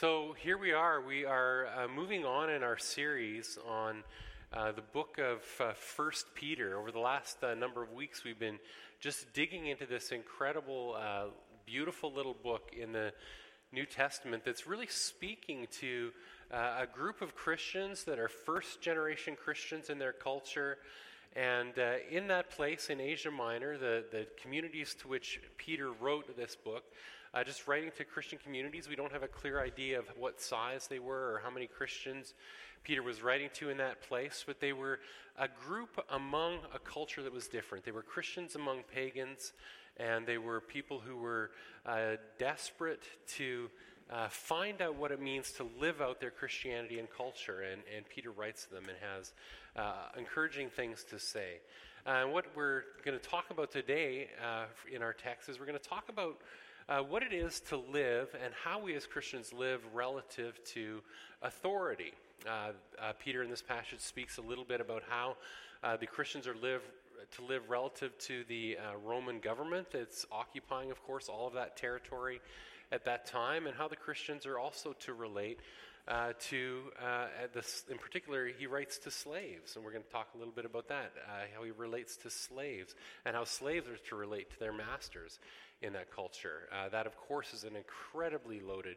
So here we are. We are uh, moving on in our series on uh, the book of uh, First Peter. Over the last uh, number of weeks, we've been just digging into this incredible, uh, beautiful little book in the New Testament that's really speaking to a group of Christians that are first generation Christians in their culture. And in that place in Asia Minor, the, the communities to which Peter wrote this book, uh, just writing to Christian communities, we don't have a clear idea of what size they were or how many Christians Peter was writing to in that place, but they were a group among a culture that was different. They were Christians among pagans, and they were people who were uh, desperate to uh, find out what it means to live out their Christianity and culture. And, and Peter writes to them and has uh, encouraging things to say. Uh, and what we're going to talk about today uh, in our text is we're going to talk about uh, what it is to live and how we as Christians live relative to authority. Uh, uh, Peter in this passage speaks a little bit about how uh, the Christians are live to live relative to the uh, Roman government that's occupying, of course, all of that territory at that time, and how the Christians are also to relate uh, to, uh, this, in particular, he writes to slaves, and we're going to talk a little bit about that, uh, how he relates to slaves, and how slaves are to relate to their masters in that culture. Uh, that, of course, is an incredibly loaded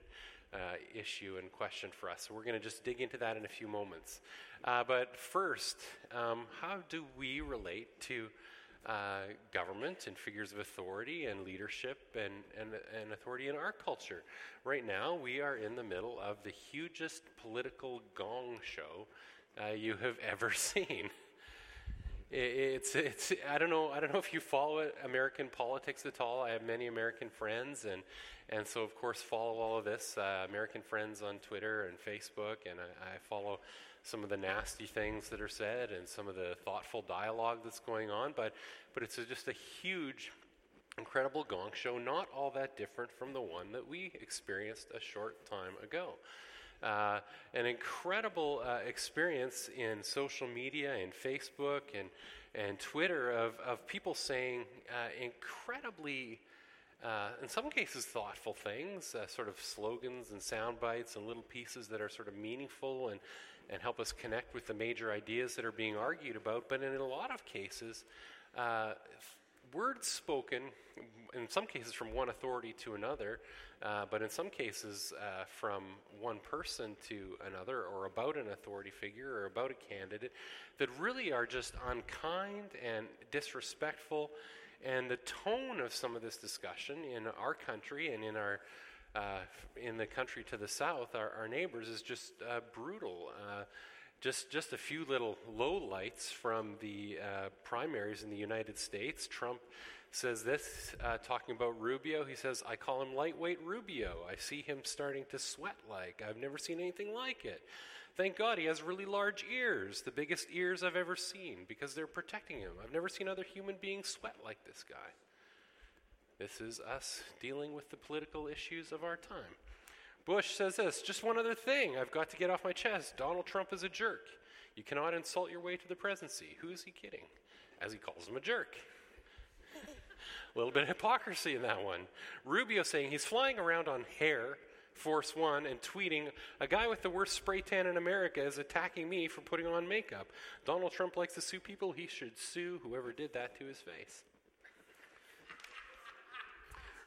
uh, issue and question for us. So we're going to just dig into that in a few moments. Uh, but first, um, how do we relate to uh, government and figures of authority and leadership and, and, and authority in our culture? Right now, we are in the middle of the hugest political gong show uh, you have ever seen. It's, it's, I don't know, I don't know if you follow American politics at all. I have many American friends, and, and so of course follow all of this. Uh, American friends on Twitter and Facebook, and I, I, follow some of the nasty things that are said and some of the thoughtful dialogue that's going on. But, but it's a, just a huge, incredible gong show, not all that different from the one that we experienced a short time ago uh, an incredible uh, experience in social media and Facebook and, and Twitter of, of people saying uh, incredibly, uh, in some cases, thoughtful things, uh, sort of slogans and sound bites and little pieces that are sort of meaningful and, and help us connect with the major ideas that are being argued about. But in a lot of cases, words spoken, in some cases from one authority to another, uh, but in some cases uh, from one person to another, or about an authority figure, or about a candidate, that really are just unkind and disrespectful. And the tone of some of this discussion in our country and in our uh, in the country to the south, our, our neighbors, is just uh, brutal. Just, just a few little lowlights from the uh, primaries in the United States. Trump says this, uh, talking about Rubio. He says, I call him lightweight Rubio. I see him starting to sweat like. I've never seen anything like it. Thank God he has really large ears, the biggest ears I've ever seen, because they're protecting him. I've never seen other human beings sweat like this guy. This is us dealing with the political issues of our time. Bush says this just one other thing I've got to get off my chest. Donald Trump is a jerk. You cannot insult your way to the presidency. Who is he kidding? As he calls him a jerk. a little bit of hypocrisy in that one. Rubio saying he's flying around on hair, Force One, and tweeting, A guy with the worst spray tan in America is attacking me for putting on makeup. Donald Trump likes to sue people. He should sue whoever did that to his face.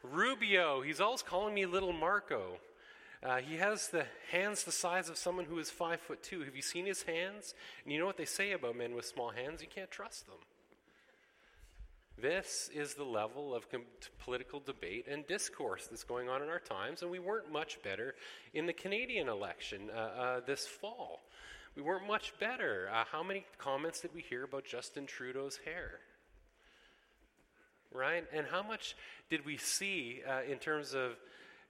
Rubio, he's always calling me little Marco. Uh, he has the hands the size of someone who is five foot two. Have you seen his hands? And you know what they say about men with small hands? You can't trust them. This is the level of com- political debate and discourse that's going on in our times, and we weren't much better in the Canadian election uh, uh, this fall. We weren't much better. Uh, how many comments did we hear about Justin Trudeau's hair? Right? And how much did we see uh, in terms of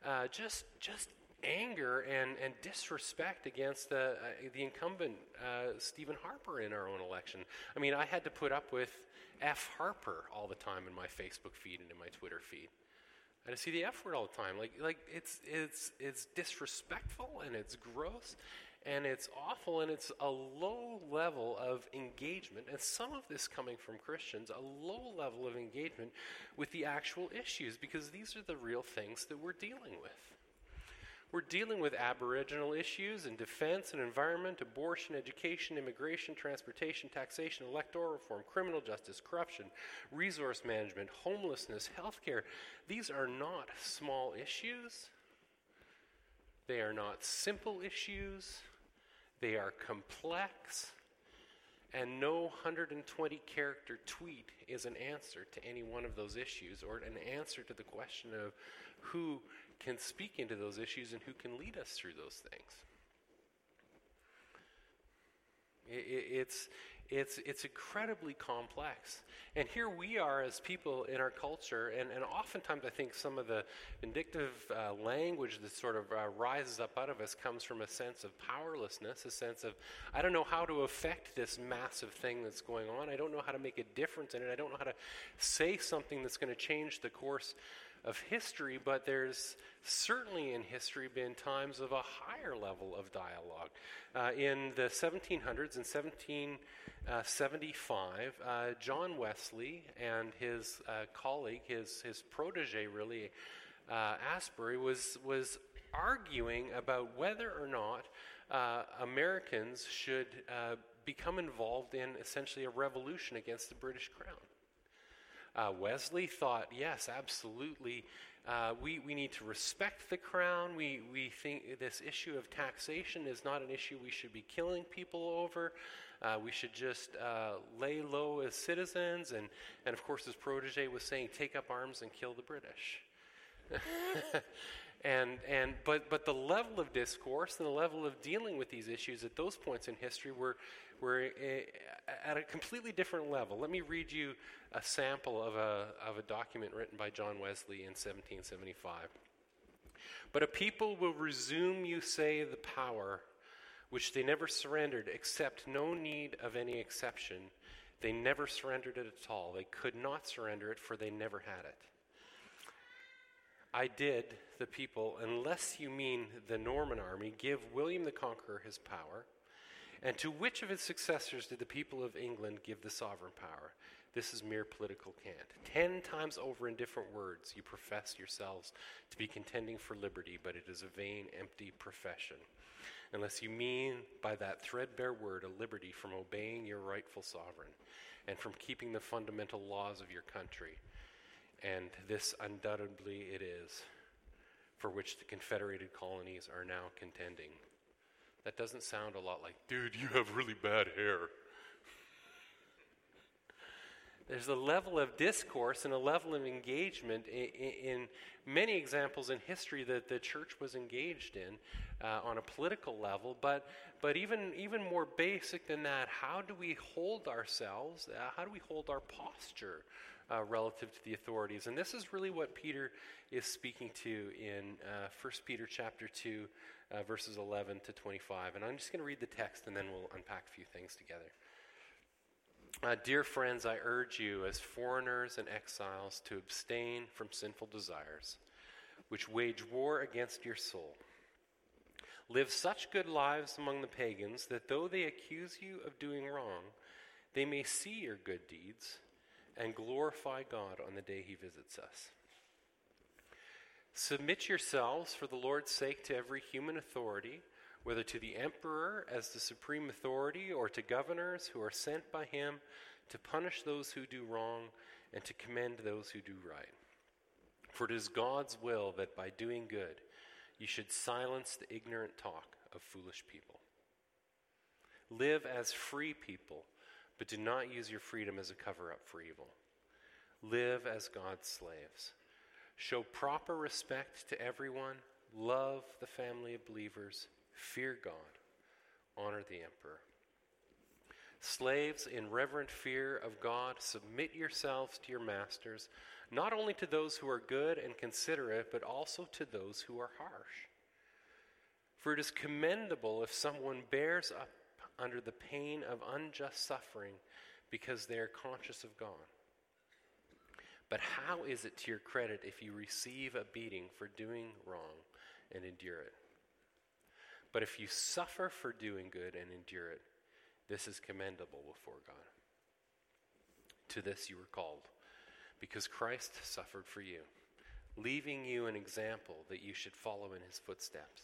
uh, just, just anger and, and disrespect against the, uh, the incumbent uh, Stephen Harper in our own election. I mean, I had to put up with F Harper all the time in my Facebook feed and in my Twitter feed. I had see the F word all the time. Like, like it's, it's, it's disrespectful and it's gross and it's awful and it's a low level of engagement. And some of this coming from Christians, a low level of engagement with the actual issues because these are the real things that we're dealing with. We're dealing with Aboriginal issues and defense and environment, abortion, education, immigration, transportation, taxation, electoral reform, criminal justice, corruption, resource management, homelessness, healthcare. These are not small issues. They are not simple issues. They are complex. And no 120 character tweet is an answer to any one of those issues or an answer to the question of who can speak into those issues and who can lead us through those things. It's, it's, it's incredibly complex. And here we are as people in our culture, and, and oftentimes I think some of the vindictive uh, language that sort of uh, rises up out of us comes from a sense of powerlessness, a sense of, I don't know how to affect this massive thing that's going on. I don't know how to make a difference in it. I don't know how to say something that's going to change the course of history, but there's certainly in history been times of a higher level of dialogue. Uh, in the 1700s, in 1775, uh, John Wesley and his uh, colleague, his, his protege really, uh, Asbury, was, was arguing about whether or not uh, Americans should become involved in essentially a revolution against the British Crown. Uh, Wesley thought, yes, absolutely. Uh, we, we need to respect the crown. We, we think this issue of taxation is not an issue we should be killing people over. Uh, we should just uh, lay low as citizens. And, and of course, his protege was saying, take up arms and kill the British. and, and, but, but the level of discourse and the level of dealing with these issues at those points in history were, were at a completely different level. Let me read you a sample of a, of a document written by John Wesley in 1775. But a people will resume, you say, the power which they never surrendered, except no need of any exception. They never surrendered it at all. They could not surrender it, for they never had it. I did, the people, unless you mean the Norman army, give William the Conqueror his power and to which of his successors did the people of England give the sovereign power? This is mere political cant. Ten times over in different words, you profess yourselves to be contending for liberty, but it is a vain, empty profession. Unless you mean by that threadbare word a liberty from obeying your rightful sovereign and from keeping the fundamental laws of your country. And this undoubtedly it is, for which the confederated colonies are now contending. That doesn't sound a lot like, dude, you have really bad hair. There's a level of discourse and a level of engagement in, in many examples in history that the church was engaged in uh, on a political level, but, but even, even more basic than that, how do we hold ourselves? Uh, how do we hold our posture uh, relative to the authorities? And this is really what Peter is speaking to in uh, 1 Peter chapter 2, uh, verses 11 to 25. And I'm just going to read the text and then we'll unpack a few things together. Uh, dear friends, I urge you as foreigners and exiles to abstain from sinful desires, which wage war against your soul. Live such good lives among the pagans that though they accuse you of doing wrong, they may see your good deeds and glorify God on the day he visits us. Submit yourselves for the Lord's sake to every human authority, whether to the emperor as the supreme authority or to governors who are sent by him to punish those who do wrong and to commend those who do right. For it is God's will that by doing good you should silence the ignorant talk of foolish people. Live as free people, but do not use your freedom as a cover up for evil. Live as God's slaves Show proper respect to everyone, love the family of believers, fear God, honor the emperor. Slaves, in reverent fear of God, submit yourselves to your masters, not only to those who are good and considerate, but also to those who are harsh. For it is commendable if someone bears up under the pain of unjust suffering because they are conscious of God. But how is it to your credit if you receive a beating for doing wrong and endure it? But if you suffer for doing good and endure it, this is commendable before God. To this you were called, because Christ suffered for you, leaving you an example that you should follow in his footsteps.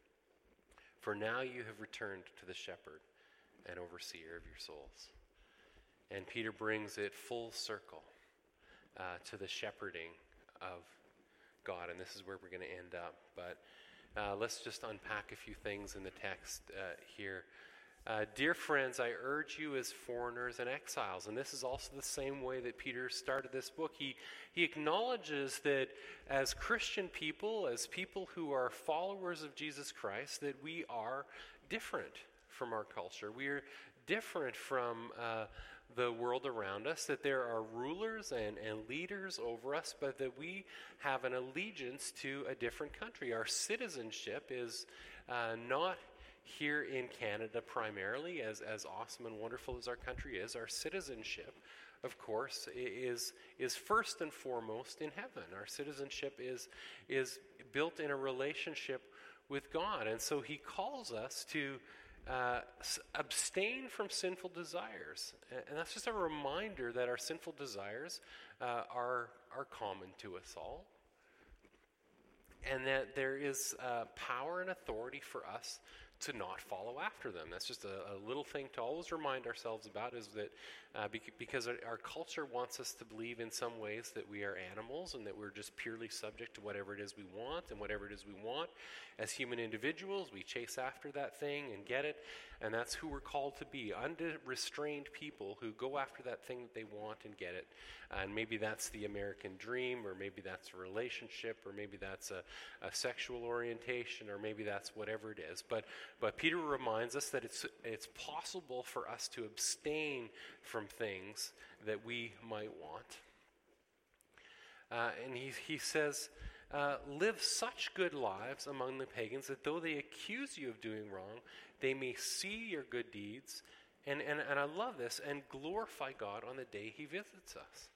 For now you have returned to the shepherd and overseer of your souls. And Peter brings it full circle uh, to the shepherding of God. And this is where we're going to end up. But uh, let's just unpack a few things in the text uh, here. Uh, dear friends, I urge you as foreigners and exiles, and this is also the same way that Peter started this book. He, he acknowledges that as Christian people, as people who are followers of Jesus Christ, that we are different from our culture. We are different from uh, the world around us, that there are rulers and, and leaders over us, but that we have an allegiance to a different country. Our citizenship is uh, not here in Canada primarily, as, as awesome and wonderful as our country is, our citizenship, of course, is, is first and foremost in heaven. Our citizenship is, is built in a relationship with God. And so he calls us to uh, abstain from sinful desires. And that's just a reminder that our sinful desires uh, are, are common to us all. And that there is uh, power and authority for us to not follow after them. That's just a, a little thing to always remind ourselves about is that uh, because our culture wants us to believe in some ways that we are animals and that we're just purely subject to whatever it is we want and whatever it is we want. As human individuals, we chase after that thing and get it, and that's who we're called to be unrestrained people who go after that thing that they want and get it. And maybe that's the American dream, or maybe that's a relationship, or maybe that's a, a sexual orientation, or maybe that's whatever it is. But, but Peter reminds us that it's, it's possible for us to abstain from things that we might want. Uh, and he, he says, uh, live such good lives among the pagans that though they accuse you of doing wrong, they may see your good deeds. And, and, and I love this, and glorify God on the day he visits us.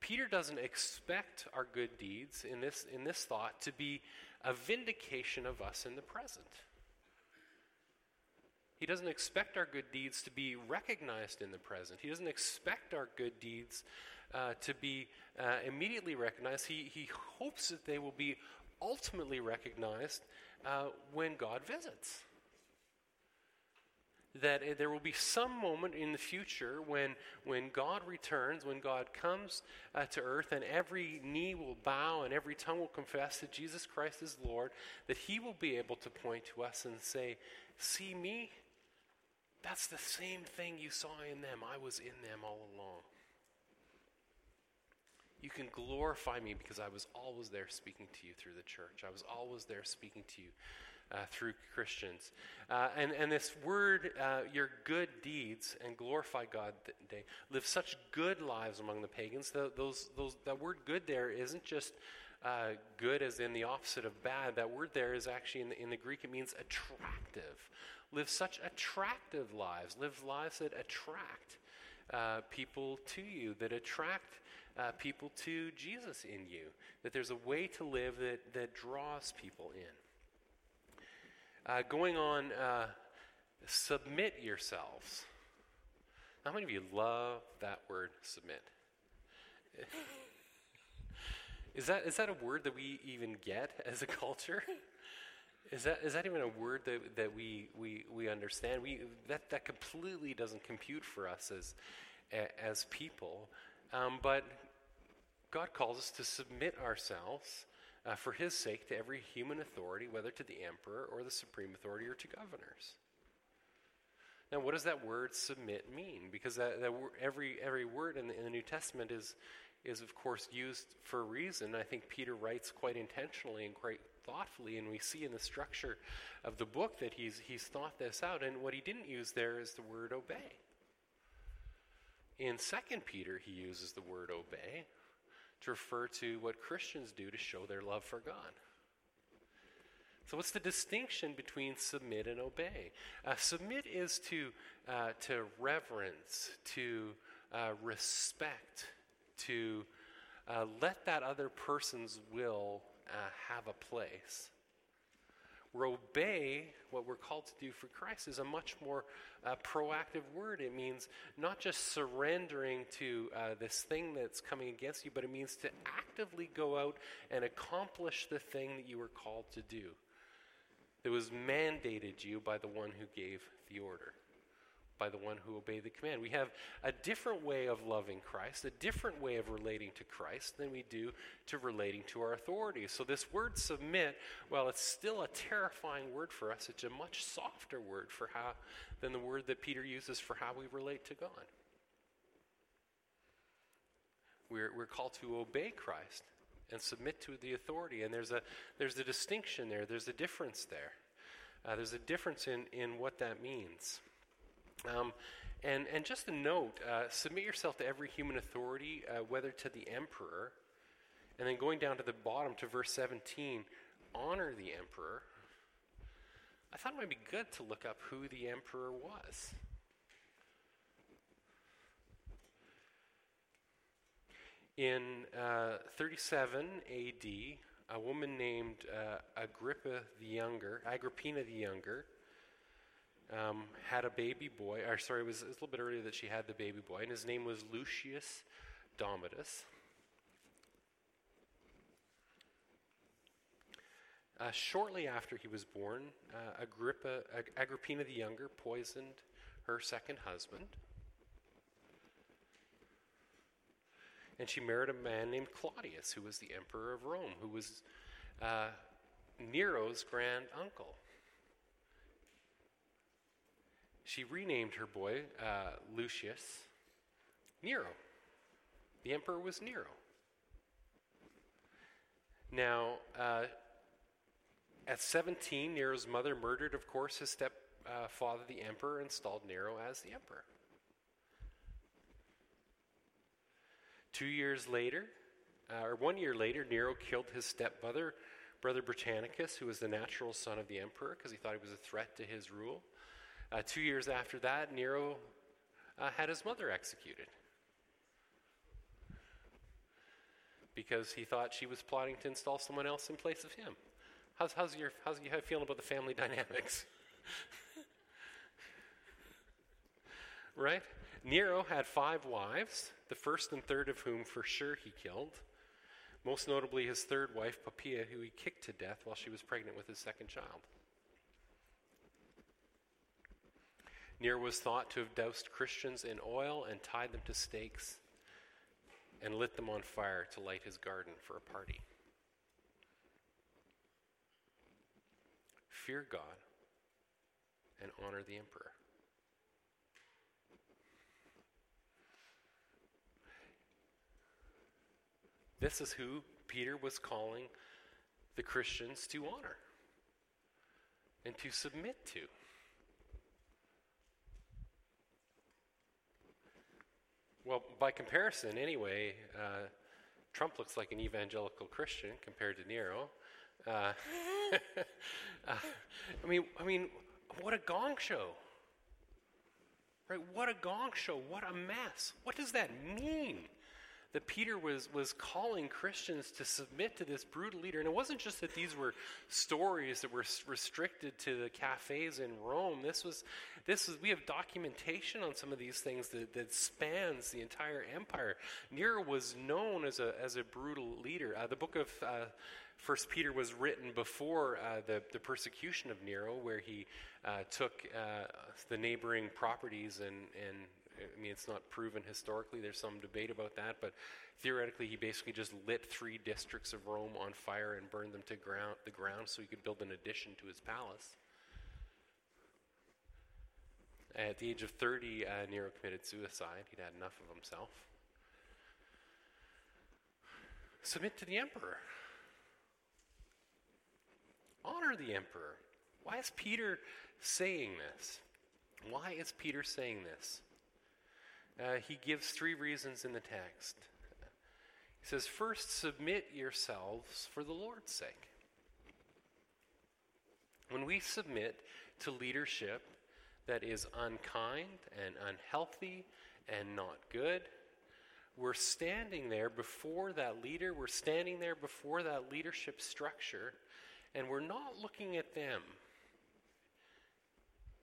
Peter doesn't expect our good deeds in this, in this thought to be a vindication of us in the present. He doesn't expect our good deeds to be recognized in the present. He doesn't expect our good deeds uh, to be uh, immediately recognized. He, he hopes that they will be ultimately recognized uh, when God visits. That there will be some moment in the future when, when God returns, when God comes uh, to earth, and every knee will bow and every tongue will confess that Jesus Christ is Lord, that He will be able to point to us and say, See me? That's the same thing you saw in them. I was in them all along. You can glorify me because I was always there speaking to you through the church. I was always there speaking to you uh, through Christians. Uh, and, and this word, uh, your good deeds, and glorify God day, live such good lives among the pagans. The, those, those, that word good there isn't just uh, good as in the opposite of bad. That word there is actually in the, in the Greek, it means attractive live such attractive lives, live lives that attract uh, people to you, that attract uh, people to Jesus in you, that there's a way to live that, that draws people in. Uh, going on, uh, submit yourselves. How many of you love that word, submit? is, that, is that a word that we even get as a culture? Is that is that even a word that, that we, we, we understand? We that that completely doesn't compute for us as as people, um, but God calls us to submit ourselves uh, for His sake to every human authority, whether to the emperor or the supreme authority or to governors. Now, what does that word "submit" mean? Because that, that every every word in the, in the New Testament is is of course used for a reason. I think Peter writes quite intentionally and quite thoughtfully, and we see in the structure of the book that he's, he's thought this out. And what he didn't use there is the word obey. In 2 Peter, he uses the word obey to refer to what Christians do to show their love for God. So, what's the distinction between submit and obey? Uh, submit is to, uh, to reverence, to uh, respect, to uh, let that other person's will uh, have a place. Obey, what we're called to do for Christ, is a much more uh, proactive word. It means not just surrendering to uh, this thing that's coming against you, but it means to actively go out and accomplish the thing that you were called to do. That was mandated you by the one who gave the order by the one who obeyed the command. We have a different way of loving Christ, a different way of relating to Christ than we do to relating to our authorities. So, this word submit, well, it's still a terrifying word for us. It's a much softer word for how, than the word that Peter uses for how we relate to God. We're, we're called to obey Christ and submit to the authority. And there's a, there's a distinction there, there's a difference there. Uh, there's a difference in, in what that means. Um, and, and just a note uh, submit yourself to every human authority, uh, whether to the emperor, and then going down to the bottom to verse 17, honor the emperor. I thought it might be good to look up who the emperor was. In uh, 37 AD, a woman named uh, Agrippa the Younger, Agrippina the Younger, um, had a baby boy, or sorry, it was, it was, a little bit earlier that she had the baby boy, and his name was Lucius Domitius. Uh, shortly after he was born, uh, Agrippa, Ag- Agrippina the Younger poisoned her second husband. And she married a man named Claudius, who was the emperor of Rome, who was uh, Nero's grand uncle. She renamed her boy uh, Lucius Nero. The emperor was Nero. Now, uh, at 17, Nero's mother murdered, of course, his stepfather, uh, the emperor, installed Nero as the emperor. Two years later, uh, or one year later, Nero killed his stepbrother, brother Britannicus, who was the natural son of the emperor, because he thought he was a threat to his rule. Uh, two years after that, Nero uh, had his mother executed because he thought she was plotting to install someone else in place of him. How's, how's your how's you feeling about the family dynamics? right? Nero had five wives, the first and third of whom for sure he killed. Most notably, his third wife, Poppaea, who he kicked to death while she was pregnant with his second child. Nero was thought to have doused Christians in oil and tied them to stakes and lit them on fire to light his garden for a party. Fear God and honor the emperor. This is who Peter was calling the Christians to honor and to submit to. Well, by comparison, anyway, uh, Trump looks like an evangelical Christian compared to Nero. Uh, uh, I mean, I mean, what a gong show! Right? What a gong show! What a mess! What does that mean? That Peter was, was calling Christians to submit to this brutal leader. And it wasn't just that these were stories that were restricted to the cafes in Rome. This was, this is, we have documentation on some of these things that, that spans the entire empire. Nero was known as a, as a brutal leader. Uh, the book of uh, First Peter was written before uh, the, the persecution of Nero, where he uh, took uh, the neighboring properties and, and I mean, it's not proven historically. There's some debate about that, but theoretically, he basically just lit three districts of Rome on fire and burned them to ground, the ground so he could build an addition to his palace. At the age of 30, uh, Nero committed suicide. He'd had enough of himself. Submit to the emperor. Honor the emperor. Why is Peter saying this? Why is Peter saying this? Uh, he gives three reasons in the text. He says, First, submit yourselves for the Lord's sake. When we submit to leadership that is unkind and unhealthy and not good, we're standing there before that leader, we're standing there before that leadership structure, and we're not looking at them.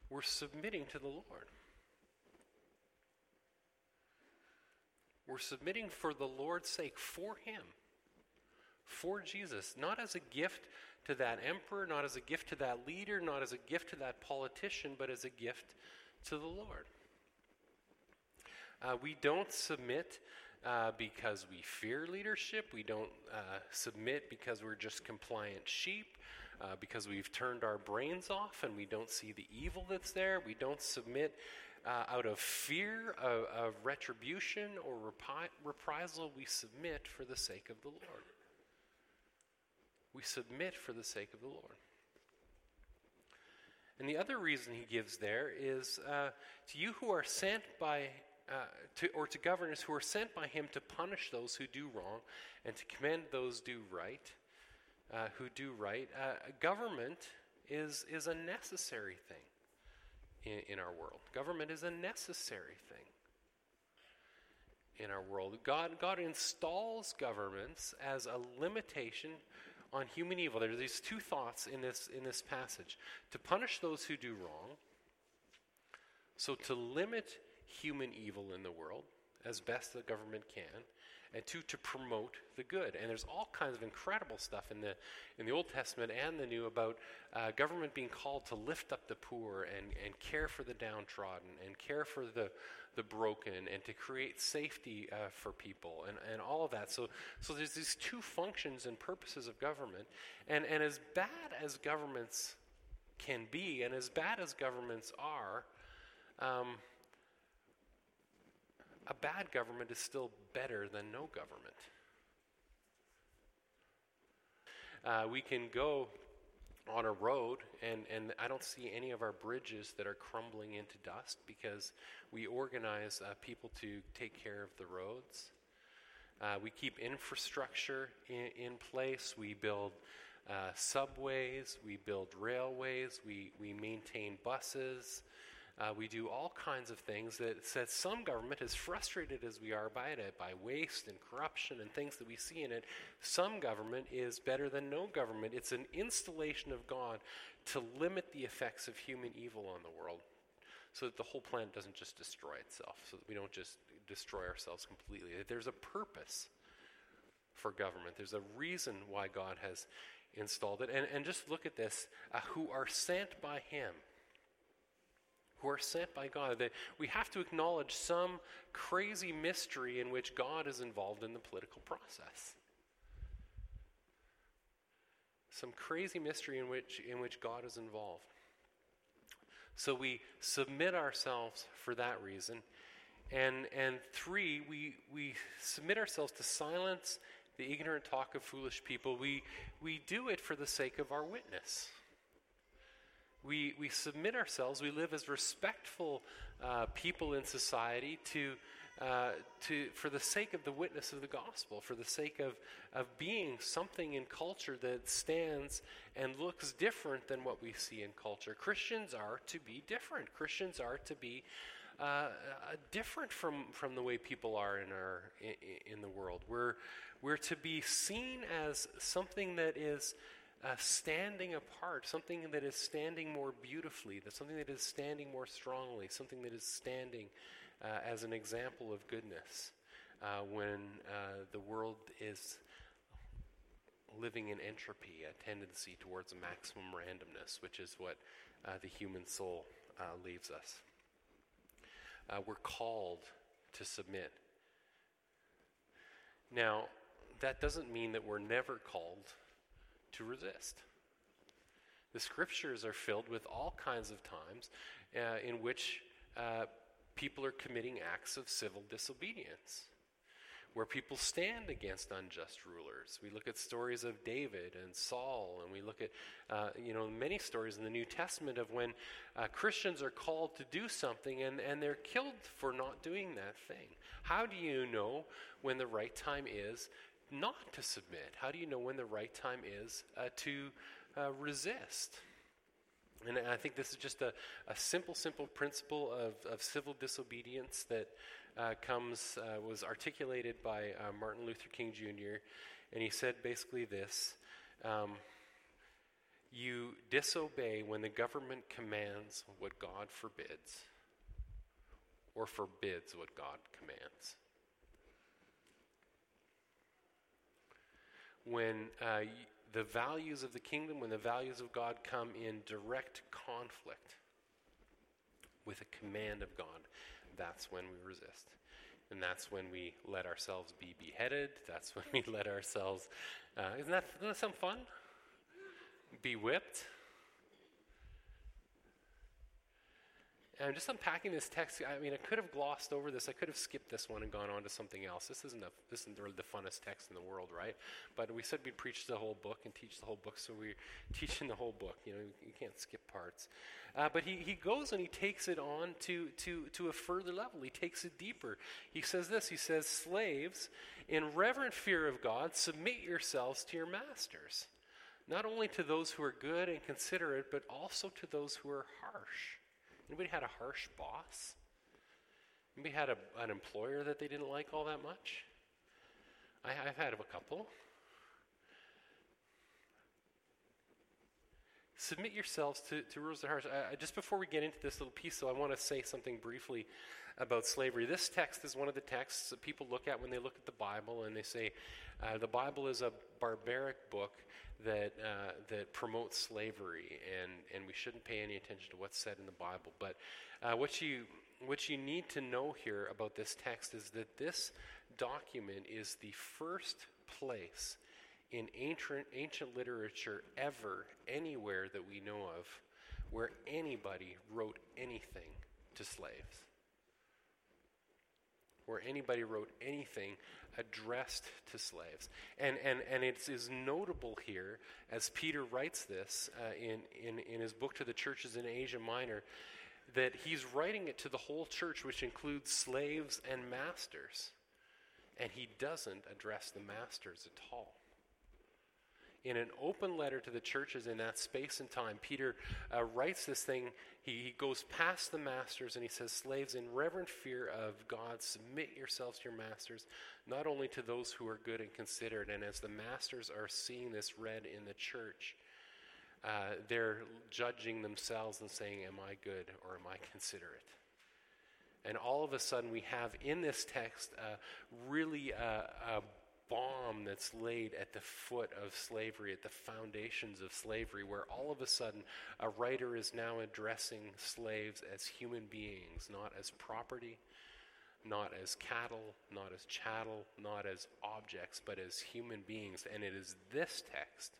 We're submitting to the Lord. We're submitting for the Lord's sake, for Him, for Jesus, not as a gift to that emperor, not as a gift to that leader, not as a gift to that politician, but as a gift to the Lord. Uh, we don't submit uh, because we fear leadership. We don't uh, submit because we're just compliant sheep, uh, because we've turned our brains off and we don't see the evil that's there. We don't submit uh, out of fear of, of retribution or repi- reprisal. We submit for the sake of the Lord. We submit for the sake of the Lord. And the other reason he gives there is uh, to you who are sent by, uh, to, or to governors who are sent by him to punish those who do wrong and to commend those do right, uh, who do right. Uh, government is, is a necessary thing in, in our world. Government is a necessary thing in our world. God, God installs governments as a limitation on human evil. There are these two thoughts in this, in this passage to punish those who do wrong, so to limit human evil in the world as best the government can, and two, to promote the good. And there's all kinds of incredible stuff in the, in the Old Testament and the New about uh, government being called to lift up the poor and, and care for the downtrodden and care for the, the broken and to create safety uh, for people and, and all of that. So, so there's these two functions and purposes of government. And, and as bad as governments can be, and as bad as governments are, um, a bad government is still better than no government. Uh, we can go on a road, and, and I don't see any of our bridges that are crumbling into dust because we organize uh, people to take care of the roads. Uh, we keep infrastructure in, in place. We build uh, subways, we build railways, we, we maintain buses. Uh, we do all kinds of things that says some government, as frustrated as we are by it, by waste and corruption and things that we see in it, some government is better than no government. It's an installation of God to limit the effects of human evil on the world so that the whole planet doesn't just destroy itself, so that we don't just destroy ourselves completely. There's a purpose for government, there's a reason why God has installed it. And, and just look at this uh, who are sent by Him who are sent by God. That we have to acknowledge some crazy mystery in which God is involved in the political process. Some crazy mystery in which, in which God is involved. So we submit ourselves for that reason. And, and three, we, we submit ourselves to silence the ignorant talk of foolish people. We, we do it for the sake of our witness. We, we submit ourselves, we live as respectful uh, people in society to, uh, to, for the sake of the witness of the gospel, for the sake of, of being something in culture that stands and looks different than what we see in culture. Christians are to be different. Christians are to be uh, uh different from, from the way people are in, our, in, in the world. We're, we're to be seen as something that is uh, standing apart, something that is standing more beautifully, that something that is standing more strongly, something that is standing uh, as an example of goodness uh, when uh, the world is living in entropy, a tendency towards maximum randomness, which is what uh, the human soul uh, leaves us. we're called to submit. Now, that doesn't mean that we're never called to resist. The scriptures are filled with all kinds of times uh, in which uh, people are committing acts of civil disobedience, where people stand against unjust rulers. We look at stories of David and Saul, and we look at uh, you know many stories in the New Testament of when uh, Christians are called to do something and, and they're killed for not doing that thing. How do you know when the right time is not to submit? How do you know when the right time is uh, to uh, resist? And I think this is just a, a simple, simple principle of, of civil disobedience that uh, comes, uh, was articulated by uh, Martin Luther King Jr. And he said basically this um, You disobey when the government commands what God forbids, or forbids what God commands. When uh, the values of the kingdom, when the values of God come in direct conflict with a command of God, that's when we resist. And that's when we let ourselves be beheaded. That's when we let ourselves, uh, isn't, that, isn't that some fun? Be whipped. And just unpacking this text, I mean, I could have glossed over this. I could have skipped this one and gone on to something else. This isn't, a, this isn't really the funnest text in the world, right? But we said we'd preach the whole book and teach the whole book, so we're teaching the whole book. You know, you can't skip parts. Uh, but he, he goes and he takes it on to, to, to a further level. He takes it deeper. He says this He says, Slaves, in reverent fear of God, submit yourselves to your masters, not only to those who are good and considerate, but also to those who are harsh. Anybody had a harsh boss? Anybody had a, an employer that they didn't like all that much? I, have had a couple. Submit yourselves to, to rules are harsh. Uh, just before we get into this little piece, though, I want to say something briefly about slavery. This text is one of the texts that people look at when they look at the Bible and they say uh, the Bible is a barbaric book that uh, that promotes slavery, and and we shouldn't pay any attention to what's said in the Bible. But uh, what you what you need to know here about this text is that this document is the first place in ancient ancient literature ever anywhere that we know of where anybody wrote anything to slaves where anybody wrote anything addressed to slaves. And, and, and it is notable here, as Peter writes this uh, in, in, in his book to the churches in Asia Minor, that he's writing it to the whole church, which includes slaves and masters. And he doesn't address the masters at all in an open letter to the churches in that space and time, Peter uh, writes this thing. He, he, goes past the masters and he says, Slaves, in reverent fear of God, submit yourselves to your masters, not only to those who are good and considered. And as the masters are seeing this read in the church, uh, they're judging themselves and saying, Am I good or am I considerate? And all of a sudden, we have in this text uh, really a, a bomb that's laid at the foot of slavery, at the foundations of slavery, where all of a sudden a writer is now addressing slaves as human beings, not as property, not as cattle, not as chattel, not as objects, but as human beings. And it is this text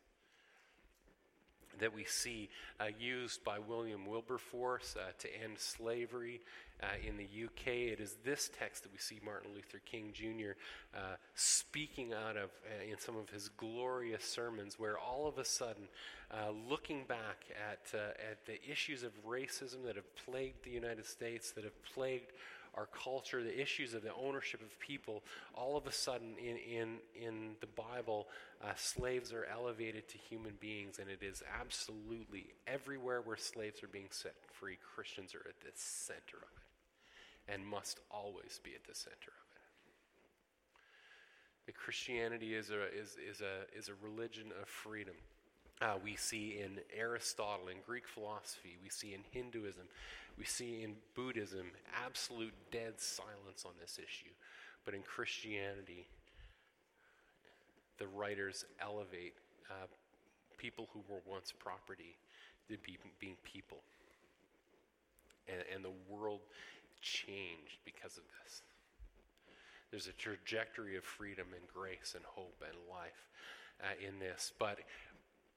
that we see uh, used by William Wilberforce uh, to end slavery uh, in the UK. It is this text that we see Martin Luther King Jr. Uh, speaking out of uh, in some of his glorious sermons, where all of a sudden, uh, looking back at, at the issues of racism that have plagued the United States, that have plagued our culture, the issues of the ownership of people, all of a sudden in, in, in the Bible, uh, slaves are elevated to human beings, and it is absolutely everywhere where slaves are being set free, Christians are at the center of it and must always be at the center of it. The Christianity is a, is, is, a, is a religion of freedom. Uh, we see in Aristotle, in Greek philosophy, we see in Hinduism, we see in Buddhism absolute dead silence on this issue. But in Christianity, the writers elevate uh, people who were once property to be, being people. And, and the world changed because of this. There's a trajectory of freedom and grace and hope and life uh, in this. But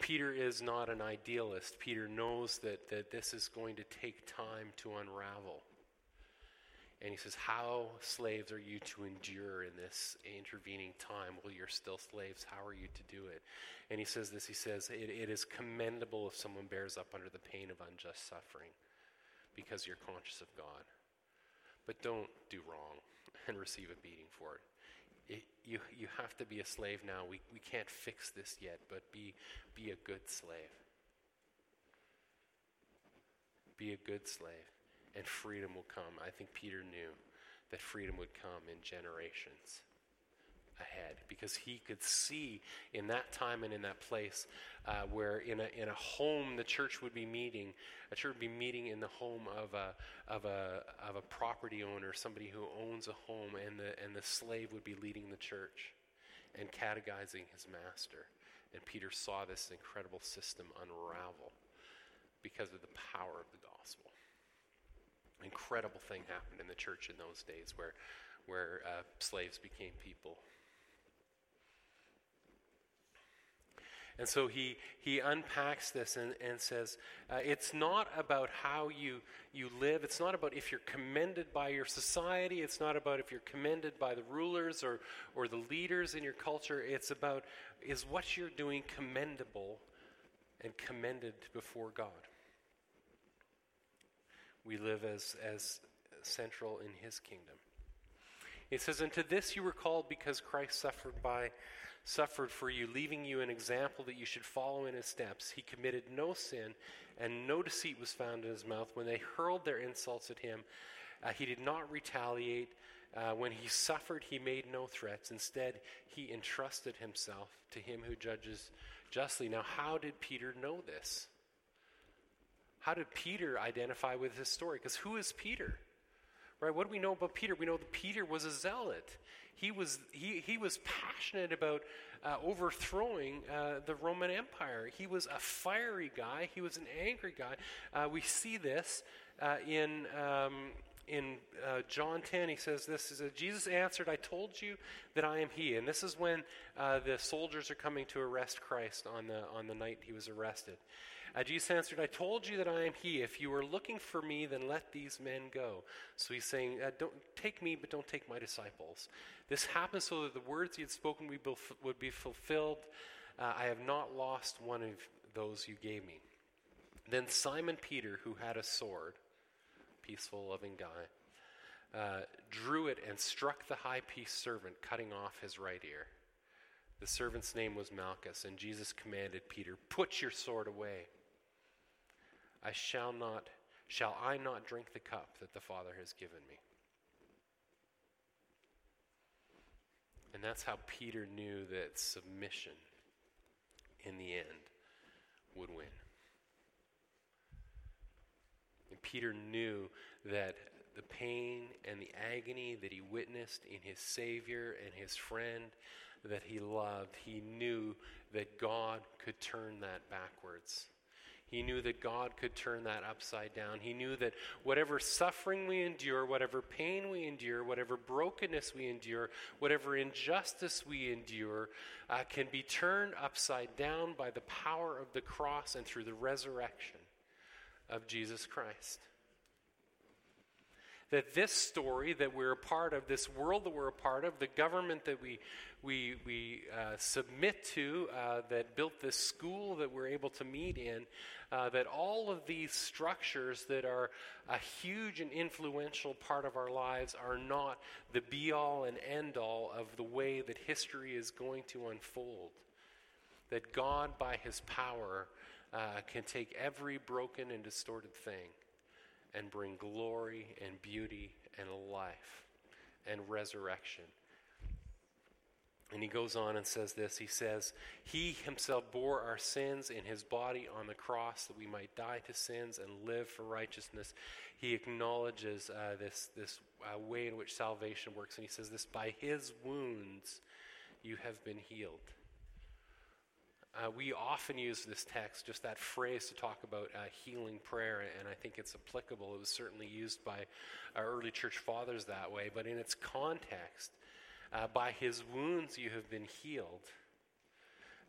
Peter is not an idealist. Peter knows that, that this is going to take time to unravel. And he says, How, slaves, are you to endure in this intervening time? Well, you're still slaves. How are you to do it? And he says this He says, it, it is commendable if someone bears up under the pain of unjust suffering because you're conscious of God. But don't do wrong and receive a beating for it it, you, you have to be a slave now. We, we can't fix this yet, but be, be a good slave. Be a good slave, and freedom will come. I think Peter knew that freedom would come in generations ahead because he could see in that time and in that place uh, where in a, in a home the church would be meeting a church would be meeting in the home of a, of a, of a property owner somebody who owns a home and the, and the slave would be leading the church and catechizing his master. And peter saw this incredible system unravel because of the power of the gospel. Incredible thing happened in the church in those days where where uh, slaves became people And so he, he unpacks this and, and says, uh, it's not about how you, you live. It's not about if you're commended by your society. It's not about if you're commended by the rulers or, or the leaders in your culture. It's about is what you're doing commendable and commended before God. We live as, as central in his kingdom. He says, And to this you were called because Christ suffered by suffered for you, leaving you an example that you should follow in his steps. He committed no sin, and no deceit was found in his mouth. When they hurled their insults at him, uh, he did not retaliate. Uh, when he suffered, he made no threats. Instead, he entrusted himself to him who judges justly. Now, how did Peter know this? How did Peter identify with his story? Because who is Peter? Right? What do we know about Peter? We know that Peter was a zealot. He was, he, he was passionate about uh, overthrowing uh, the Roman Empire. He was a fiery guy, he was an angry guy. Uh, we see this uh, in. Um, in uh, John 10, he says this, says, Jesus answered, I told you that I am he. And this is when uh, the soldiers are coming to arrest Christ on the, on the night he was arrested. Uh, Jesus answered, I told you that I am he. If you are looking for me, then let these men go. So he's saying, uh, Don't take me, but don't take my disciples. This happened so that the words he had spoken would be fulfilled. Uh, I have not lost one of those you gave me. Then Simon Peter, who had a sword, peaceful, loving guy, uh, drew it and struck the high priest's servant, cutting off his right ear. The servant's name was Malchus, and Jesus commanded Peter, Put your sword away. I shall not, shall I not drink the cup that the Father has given me? And that's how Peter knew that submission in the end would win. And Peter knew that the pain and the agony that he witnessed in his Savior and his friend that he loved, he knew that God could turn that backwards. He knew that God could turn that upside down. He knew that whatever suffering we endure, whatever pain we endure, whatever brokenness we endure, whatever injustice we endure, uh, can be turned upside down by the power of the cross and through the resurrection of Jesus Christ that this story that we're a part of, this world that we're a part of, the government that we, we, we uh, submit to, uh, that built this school that we're able to meet in, uh, that all of these structures that are a huge and influential part of our lives are not the be all and end all of the way that history is going to unfold. That God, by his power, uh, can take every broken and distorted thing and bring glory and beauty and life and resurrection. And he goes on and says this He says, He himself bore our sins in his body on the cross that we might die to sins and live for righteousness. He acknowledges uh, this, this uh, way in which salvation works. And he says this By his wounds you have been healed. Uh, we often use this text, just that phrase, to talk about uh, healing prayer, and I think it's applicable. It was certainly used by our early church fathers that way, but in its context, uh, by his wounds you have been healed.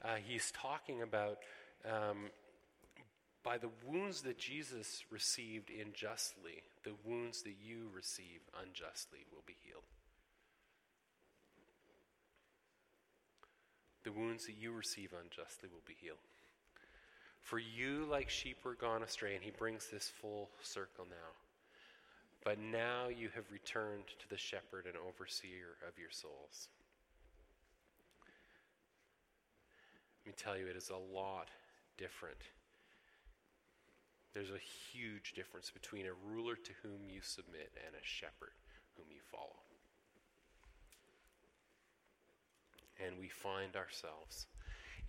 Uh, he's talking about um, by the wounds that Jesus received unjustly, the wounds that you receive unjustly will be healed. The wounds that you receive unjustly will be healed. For you, like sheep, were gone astray, and he brings this full circle now. But now you have returned to the shepherd and overseer of your souls. Let me tell you, it is a lot different There's a huge difference between a ruler to whom you submit and a shepherd whom you follow. And we find ourselves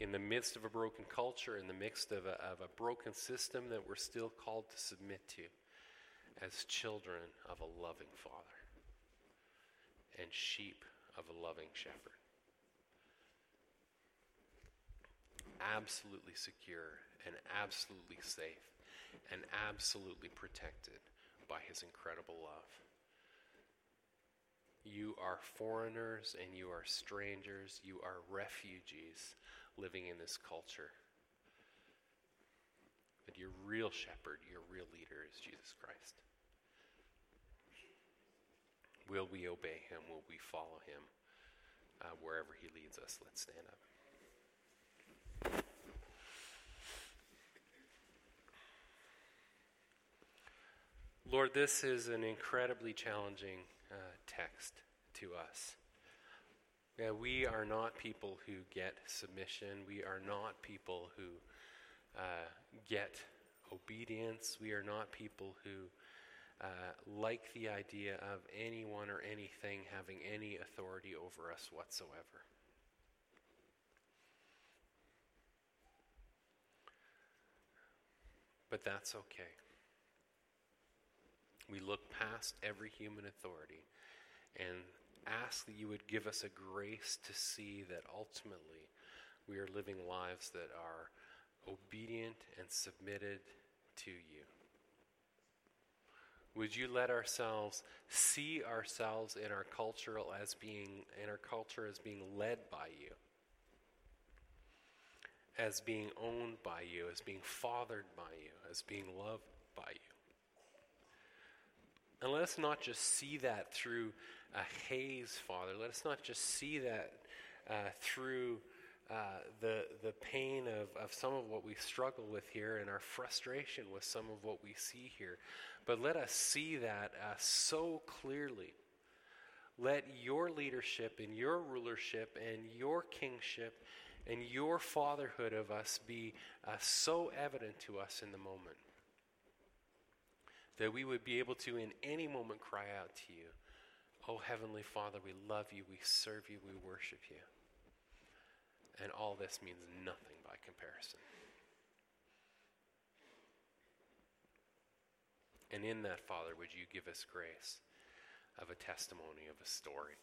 in the midst of a broken culture, in the midst of a, of a broken system that we're still called to submit to as children of a loving Father and sheep of a loving shepherd. Absolutely secure and absolutely safe and absolutely protected by his incredible love. You are foreigners and you are strangers, you are refugees living in this culture. But your real shepherd, your real leader is Jesus Christ. Will we obey him? Will we follow him uh, wherever he leads us? Let's stand up. Lord, this is an incredibly challenging uh, text to us. Yeah, we are not people who get submission. We are not people who uh, get obedience. We are not people who uh, like the idea of anyone or anything having any authority over us whatsoever. But that's okay. We look past every human authority and ask that you would give us a grace to see that ultimately we are living lives that are obedient and submitted to you. Would you let ourselves see ourselves in our culture as being in our culture as being led by you? As being owned by you, as being fathered by you, as being loved by you. And let us not just see that through a haze, Father. Let us not just see that uh, through uh, the, the pain of, of some of what we struggle with here and our frustration with some of what we see here. But let us see that uh, so clearly. Let your leadership and your rulership and your kingship and your fatherhood of us be uh, so evident to us in the moment that we would be able to, in any moment, cry out to you, Oh, Heavenly Father, we love you, we serve you, we worship you. And all this means nothing by comparison. And in that, Father, would you give us grace of a testimony, of a story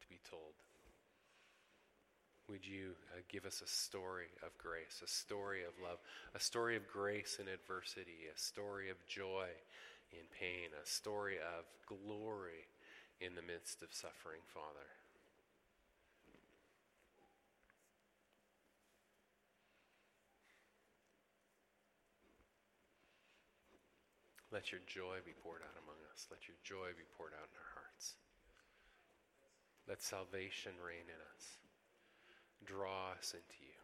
to be told? Would you uh, give us a story of grace, a story of love, a story of grace in adversity, a story of joy in pain, a story of glory in the midst of suffering, Father? Let your joy be poured out among us. Let your joy be poured out in our hearts. Let salvation reign in us draw us into you.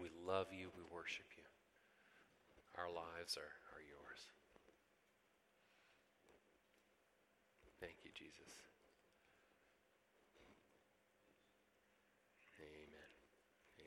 We love you. We worship you. Our lives are, are yours. Thank you, Jesus.